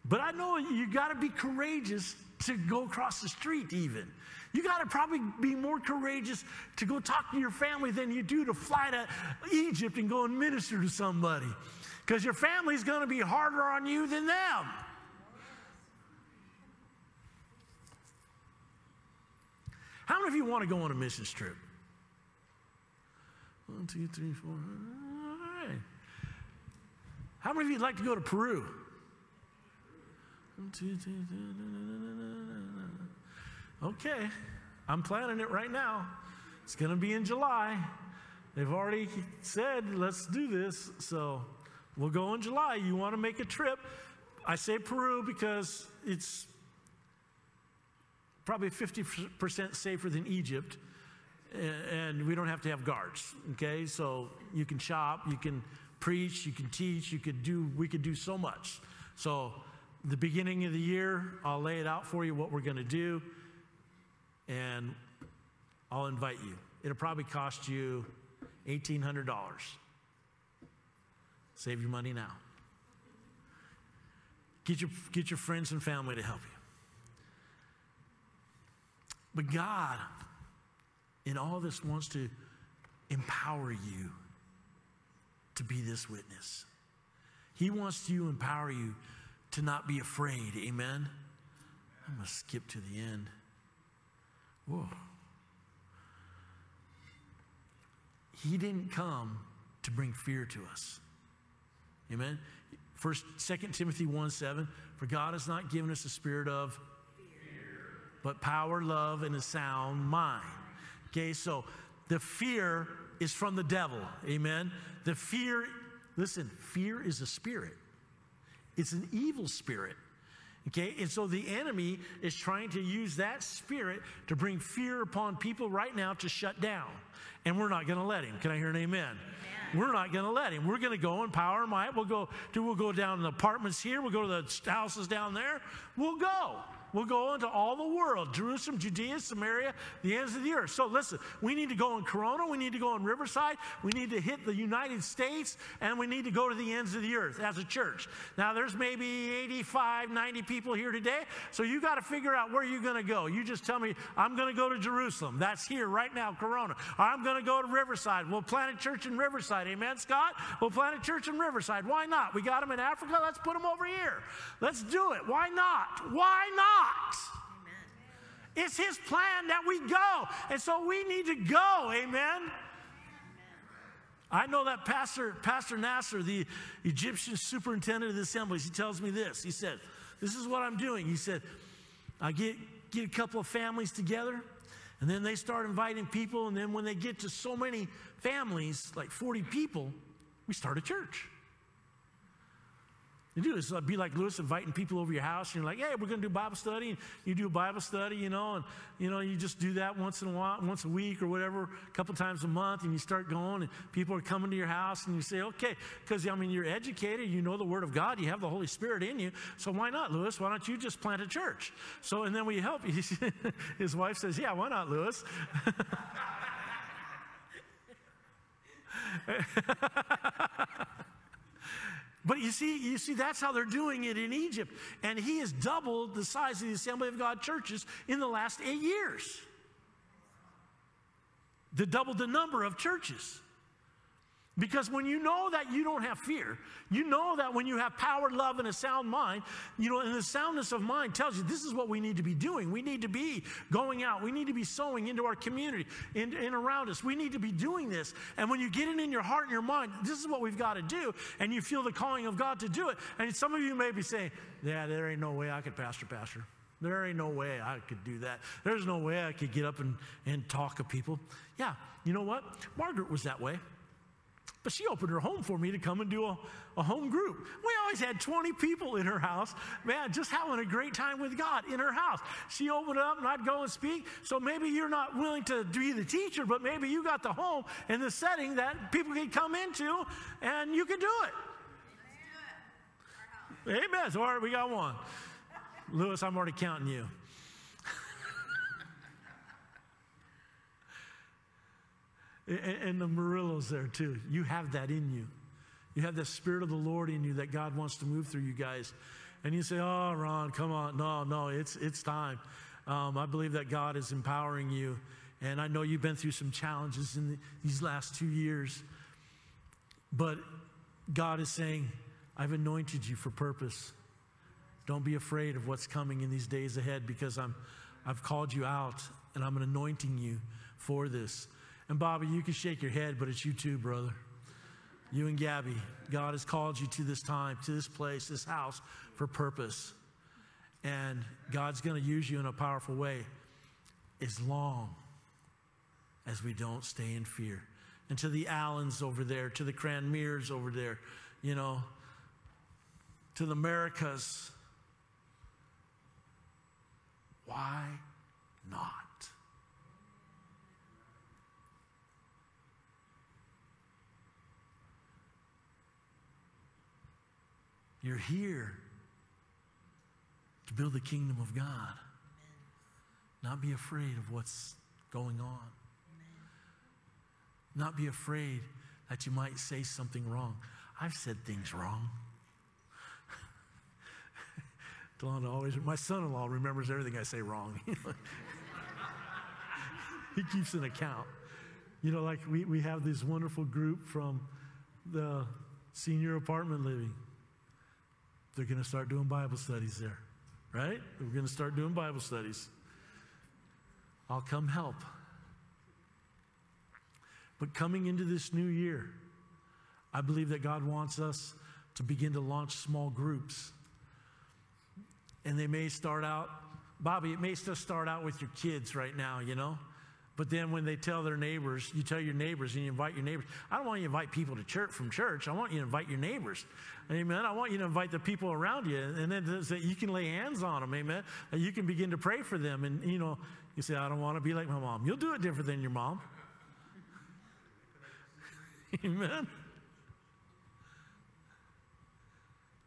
but I know you got to be courageous to go across the street, even. You got to probably be more courageous to go talk to your family than you do to fly to Egypt and go and minister to somebody. Because your family's going to be harder on you than them. How many of you want to go on a mission trip? One, two, three, four. All right. How many of you would like to go to Peru? One, two, three, okay, I'm planning it right now. It's going to be in July. They've already said, let's do this. So we'll go in July. You want to make a trip? I say Peru because it's probably 50% safer than Egypt, and we don't have to have guards, okay? So you can shop, you can preach, you can teach, you could do, we could do so much. So the beginning of the year, I'll lay it out for you what we're going to do, and I'll invite you. It'll probably cost you $1,800. Save your money now. Get your, get your friends and family to help you. But God, in all this, wants to empower you to be this witness. He wants to empower you to not be afraid. Amen? I'm going to skip to the end. Whoa. He didn't come to bring fear to us. Amen? First, 2 Timothy 1 7, for God has not given us a spirit of fear, but power, love, and a sound mind. Okay, so the fear is from the devil. Amen. The fear, listen, fear is a spirit, it's an evil spirit. Okay, and so the enemy is trying to use that spirit to bring fear upon people right now to shut down. And we're not going to let him. Can I hear an amen? amen. We're not going to let him. We're going to go in power and might. We'll go, we'll go down in the apartments here. We'll go to the houses down there. We'll go. We'll go into all the world Jerusalem, Judea, Samaria, the ends of the earth. So listen, we need to go in Corona, we need to go in Riverside, we need to hit the United States, and we need to go to the ends of the earth as a church. Now, there's maybe 85, 90 people here today, so you got to figure out where you're going to go. You just tell me, I'm going to go to Jerusalem. That's here right now, Corona. I'm going to go to Riverside. We'll plant a church in Riverside. Amen, Scott? We'll plant a church in Riverside. Why not? We got them in Africa. Let's put them over here. Let's do it. Why not? Why not? Not. It's His plan that we go. And so we need to go. Amen. I know that Pastor, Pastor Nasser, the Egyptian superintendent of the assemblies, he tells me this. He said, This is what I'm doing. He said, I get, get a couple of families together, and then they start inviting people. And then when they get to so many families, like 40 people, we start a church. You do is be like Lewis inviting people over your house, and you're like, "Hey, we're going to do Bible study." And you do a Bible study, you know, and you know you just do that once in a while, once a week or whatever, a couple times a month, and you start going, and people are coming to your house, and you say, "Okay," because I mean you're educated, you know the Word of God, you have the Holy Spirit in you, so why not, Lewis? Why don't you just plant a church? So, and then we help. You his wife says, "Yeah, why not, Lewis?" But you see, you see, that's how they're doing it in Egypt. And he has doubled the size of the Assembly of God churches in the last eight years. The doubled the number of churches. Because when you know that you don't have fear, you know that when you have power, love, and a sound mind, you know, and the soundness of mind tells you this is what we need to be doing. We need to be going out. We need to be sowing into our community and, around us. We need to be doing this. And when you get it in your heart and your mind, this is what we've got to do, and you feel the calling of God to do it. And some of you may be saying, Yeah, there ain't no way I could pastor, pastor. There ain't no way I could do that. There's no way I could get up and, and talk to people. Yeah, you know what? Margaret was that way. But she opened her home for me to come and do a, a home group. We always had 20 people in her house, man, just having a great time with God in her house. She opened it up and I'd go and speak. So maybe you're not willing to be the teacher, but maybe you got the home and the setting that people can come into and you can do it. Amen. So, all right, we got one. Lewis, I'm already counting you. And the Murillos there too. You have that in you. You have the Spirit of the Lord in you that God wants to move through you guys. And you say, Oh, Ron, come on. No, no, it's, it's time. Um, I believe that God is empowering you. And I know you've been through some challenges in the, these last two years. But God is saying, I've anointed you for purpose. Don't be afraid of what's coming in these days ahead because I'm, I've called you out and I'm anointing you for this. And Bobby, you can shake your head, but it's you too, brother. You and Gabby, God has called you to this time, to this place, this house for purpose. And God's going to use you in a powerful way as long as we don't stay in fear. And to the Allens over there, to the Cranmeres over there, you know, to the Americas, why not? You're here to build the kingdom of God. Amen. Not be afraid of what's going on. Amen. Not be afraid that you might say something wrong. I've said things wrong. Delonda always, my son in law remembers everything I say wrong. he keeps an account. You know, like we, we have this wonderful group from the senior apartment living they're going to start doing Bible studies there, right? We're going to start doing Bible studies. I'll come help. But coming into this new year, I believe that God wants us to begin to launch small groups. And they may start out, Bobby, it may just start out with your kids right now, you know? But then when they tell their neighbors, you tell your neighbors and you invite your neighbors. I don't want you to invite people to church from church. I want you to invite your neighbors. Amen. I want you to invite the people around you and then you can lay hands on them. Amen. And you can begin to pray for them. And, you know, you say, I don't want to be like my mom. You'll do it different than your mom. Amen.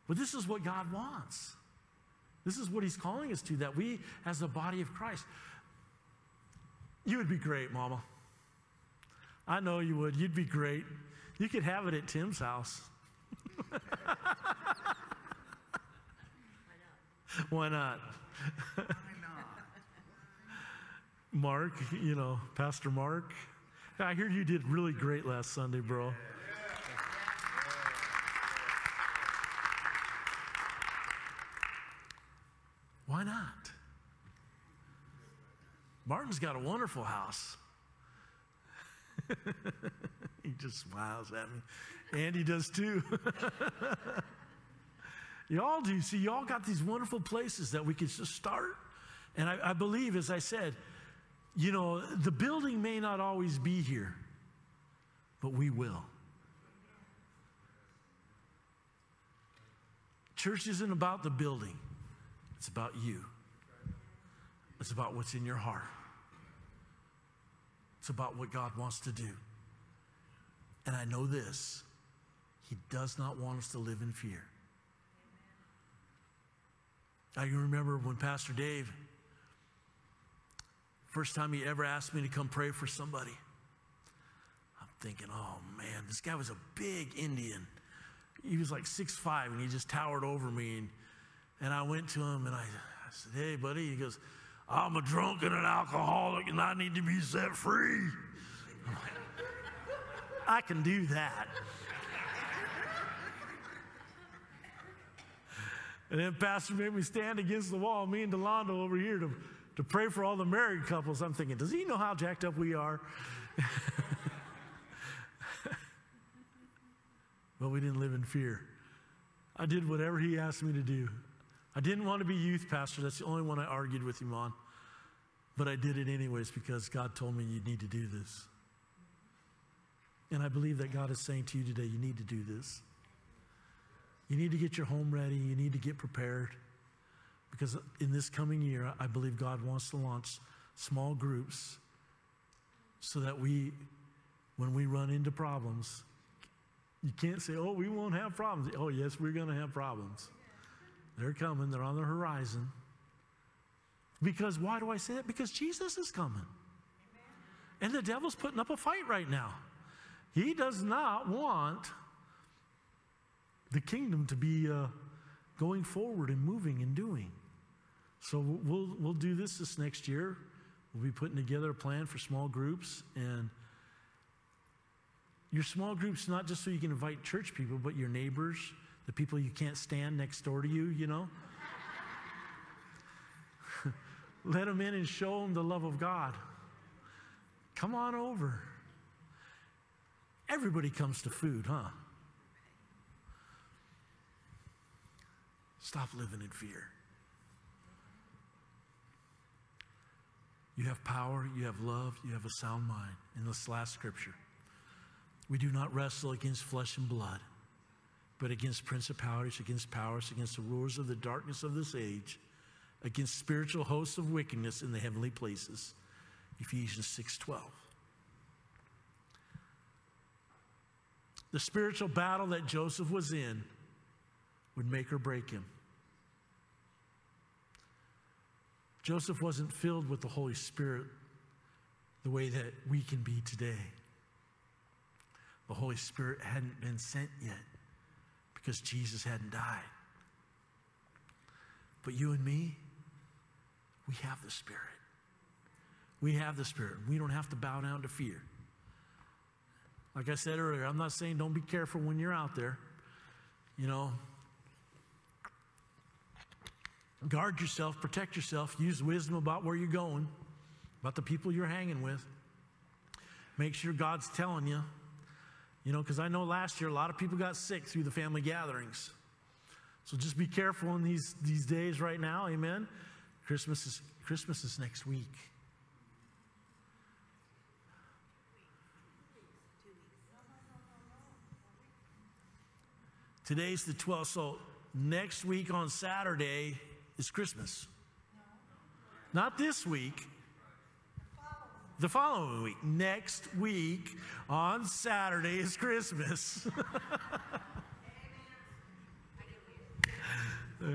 But this is what God wants. This is what He's calling us to, that we, as the body of Christ, you would be great, Mama. I know you would. You'd be great. You could have it at Tim's house. Why not? Why not? Mark, you know, Pastor Mark. I hear you did really great last Sunday, bro. Why not? Martin's got a wonderful house. he just smiles at me. Andy does too. y'all do. See, y'all got these wonderful places that we could just start. And I, I believe, as I said, you know, the building may not always be here, but we will. Church isn't about the building, it's about you. It's about what's in your heart. It's about what God wants to do. And I know this He does not want us to live in fear. I can remember when Pastor Dave, first time he ever asked me to come pray for somebody, I'm thinking, oh man, this guy was a big Indian. He was like six five, and he just towered over me. And, and I went to him and I, I said, hey, buddy. He goes, I'm a drunk and an alcoholic and I need to be set free. I can do that. And then Pastor made me stand against the wall, me and Delando over here to, to pray for all the married couples. I'm thinking, does he know how jacked up we are? but we didn't live in fear. I did whatever he asked me to do. I didn't want to be youth pastor. That's the only one I argued with him on. But I did it anyways because God told me you need to do this. And I believe that God is saying to you today, you need to do this. You need to get your home ready. You need to get prepared. Because in this coming year, I believe God wants to launch small groups so that we, when we run into problems, you can't say, oh, we won't have problems. Oh, yes, we're going to have problems. They're coming, they're on the horizon. Because why do I say that? Because Jesus is coming. And the devil's putting up a fight right now. He does not want the kingdom to be uh, going forward and moving and doing. So we'll, we'll do this this next year. We'll be putting together a plan for small groups. And your small groups, not just so you can invite church people, but your neighbors, the people you can't stand next door to you, you know? Let them in and show them the love of God. Come on over. Everybody comes to food, huh? Stop living in fear. You have power, you have love, you have a sound mind. In this last scripture, we do not wrestle against flesh and blood but against principalities, against powers, against the rulers of the darkness of this age, against spiritual hosts of wickedness in the heavenly places. Ephesians 6:12. The spiritual battle that Joseph was in would make or break him. Joseph wasn't filled with the Holy Spirit the way that we can be today. The Holy Spirit hadn't been sent yet because Jesus hadn't died. But you and me, we have the Spirit. We have the Spirit. We don't have to bow down to fear. Like I said earlier, I'm not saying don't be careful when you're out there. You know, guard yourself, protect yourself, use wisdom about where you're going, about the people you're hanging with. Make sure God's telling you you know, because I know last year a lot of people got sick through the family gatherings. So just be careful in these, these days right now, amen? Christmas is, Christmas is next week. Today's the 12th, so next week on Saturday is Christmas. Not this week the following week. Next week on Saturday is Christmas. uh,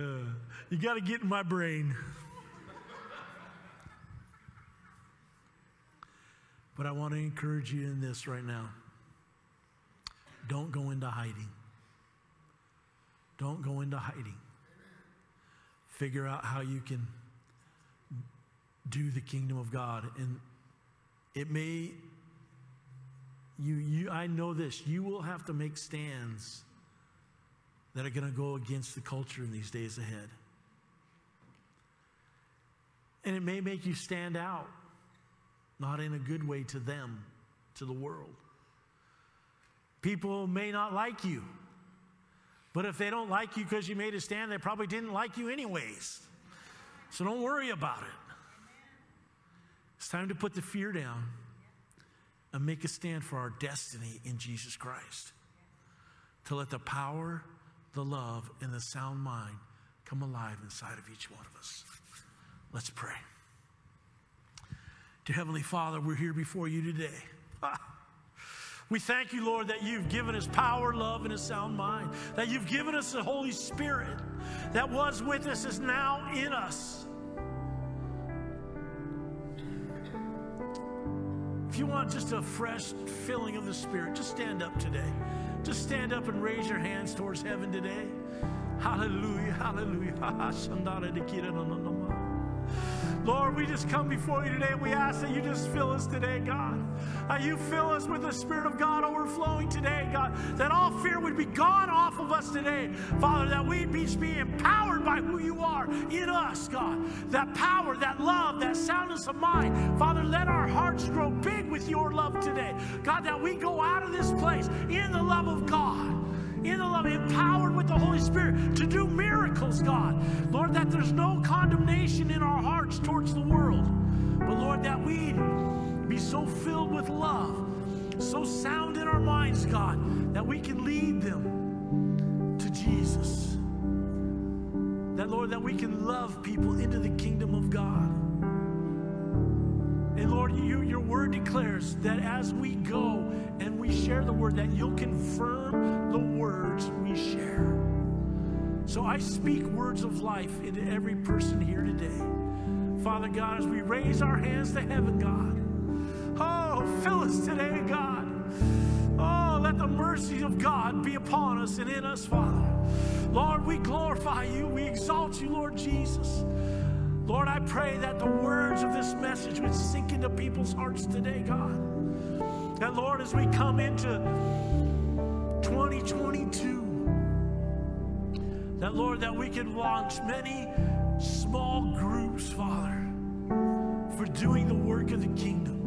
you got to get in my brain. But I want to encourage you in this right now. Don't go into hiding. Don't go into hiding. Figure out how you can do the kingdom of God. And it may, you, you, I know this, you will have to make stands that are going to go against the culture in these days ahead. And it may make you stand out, not in a good way to them, to the world. People may not like you. But if they don't like you because you made a stand, they probably didn't like you anyways. So don't worry about it. It's time to put the fear down and make a stand for our destiny in Jesus Christ. To let the power, the love, and the sound mind come alive inside of each one of us. Let's pray. Dear Heavenly Father, we're here before you today. We thank you, Lord, that you've given us power, love, and a sound mind. That you've given us the Holy Spirit that was with us, is now in us. If you want just a fresh filling of the Spirit, just stand up today. Just stand up and raise your hands towards heaven today. Hallelujah, hallelujah. Lord, we just come before you today and we ask that you just fill us today, God. Uh, you fill us with the Spirit of God overflowing today, God. That all fear would be gone off of us today, Father. That we'd be, be empowered by who you are in us, God. That power, that love, that soundness of mind, Father. Let our hearts grow big with your love today, God. That we go out of this place in the love of God in the love, empowered with Holy Spirit to do miracles, God. Lord, that there's no condemnation in our hearts towards the world, but Lord, that we be so filled with love, so sound in our minds, God, that we can lead them to Jesus. That, Lord, that we can love people into the kingdom of God. And Lord, you, your word declares that as we go and we share the word, that you'll confirm the words we share. So I speak words of life into every person here today. Father God, as we raise our hands to heaven, God, oh, fill us today, God. Oh, let the mercy of God be upon us and in us, Father. Lord, we glorify you. We exalt you, Lord Jesus. Lord, I pray that the words of this message would sink into people's hearts today, God. And Lord, as we come into 2022, that Lord, that we can launch many small groups, Father, for doing the work of the kingdom.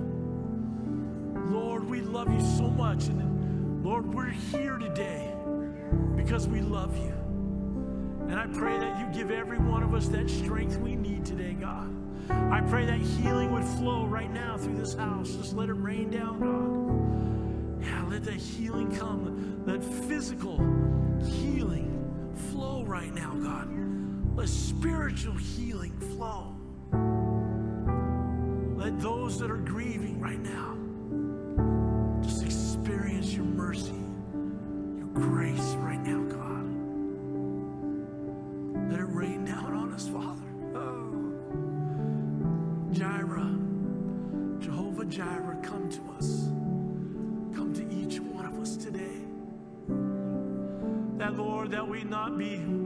Lord, we love you so much. And Lord, we're here today because we love you. And I pray that you give every one of us that strength we need today, God. I pray that healing would flow right now through this house. Just let it rain down, God. Yeah, let that healing come. that physical healing right now, God. Let spiritual healing flow. Let those that are grieving right now just experience your mercy, your grace right now, God. Let it rain down on us, Father. Oh. Jireh, Jehovah Jireh, come to us. Come to each one of us today. That, Lord, that we not be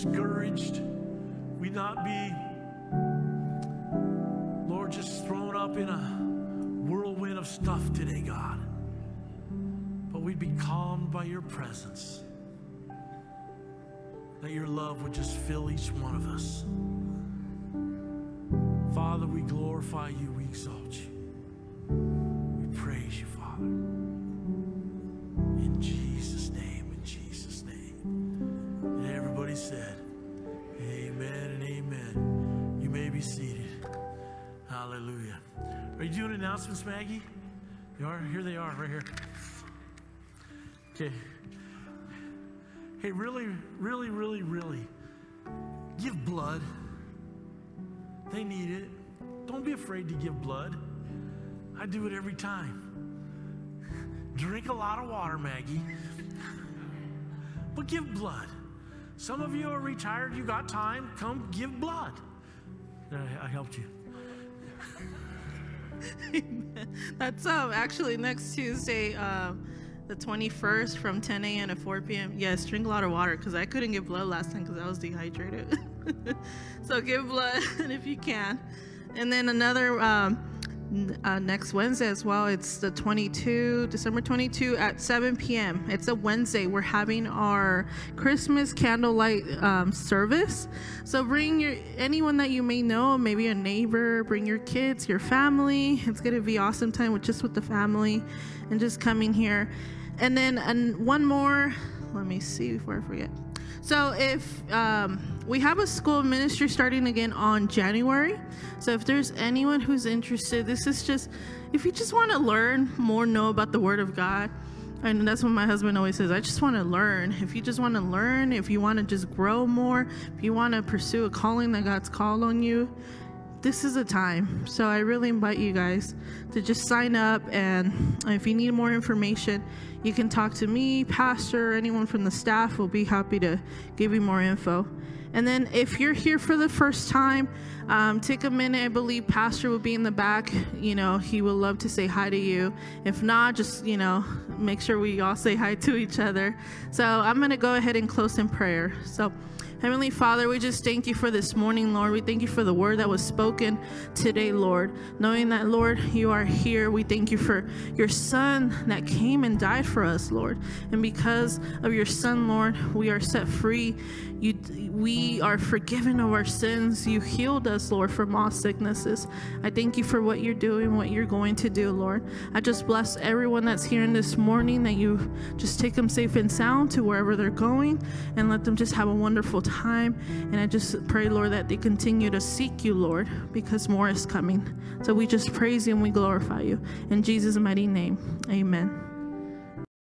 discouraged. We not be, Lord, just thrown up in a whirlwind of stuff today, God. But we'd be calmed by your presence that your love would just fill each one of us. Father, we glorify you, announcements, Maggie? You are? Here they are, right here. Okay. hey, really, really, really, really, give blood. They need it. Don't be afraid to give blood. I do it every time. Drink a lot of water, Maggie. But give blood. Some of you are retired, you got time, come give blood. I helped you. That's um actually next Tuesday, um, the 21st from 10 a.m. to 4 p.m. Yes, drink a lot of water because I couldn't get blood last time because I was dehydrated. so give blood if you can. And then another um, uh, next Wednesday as well. It's the 22, December 22 at 7 p.m. It's a Wednesday. We're having our Christmas candlelight um, service. So bring your anyone that you may know, maybe a neighbor. Bring your kids, your family. It's gonna be awesome time with just with the family, and just coming here. And then and one more. Let me see before I forget. So if um, we have a school ministry starting again on January, so if there's anyone who's interested, this is just if you just want to learn more, know about the Word of God. And that's what my husband always says. I just want to learn. If you just want to learn, if you want to just grow more, if you want to pursue a calling that God's called on you, this is a time. So I really invite you guys to just sign up. And if you need more information, you can talk to me, pastor, anyone from the staff. We'll be happy to give you more info. And then if you're here for the first time, um, take a minute. I believe Pastor will be in the back. You know, he will love to say hi to you. If not, just, you know, make sure we all say hi to each other. So I'm going to go ahead and close in prayer. So, Heavenly Father, we just thank you for this morning, Lord. We thank you for the word that was spoken today, Lord. Knowing that, Lord, you are here, we thank you for your Son that came and died for us, Lord. And because of your Son, Lord, we are set free. You, we are forgiven of our sins. You healed us, Lord, from all sicknesses. I thank you for what you're doing, what you're going to do, Lord. I just bless everyone that's here in this morning that you just take them safe and sound to wherever they're going and let them just have a wonderful time. And I just pray, Lord, that they continue to seek you, Lord, because more is coming. So we just praise you and we glorify you. In Jesus' mighty name, amen.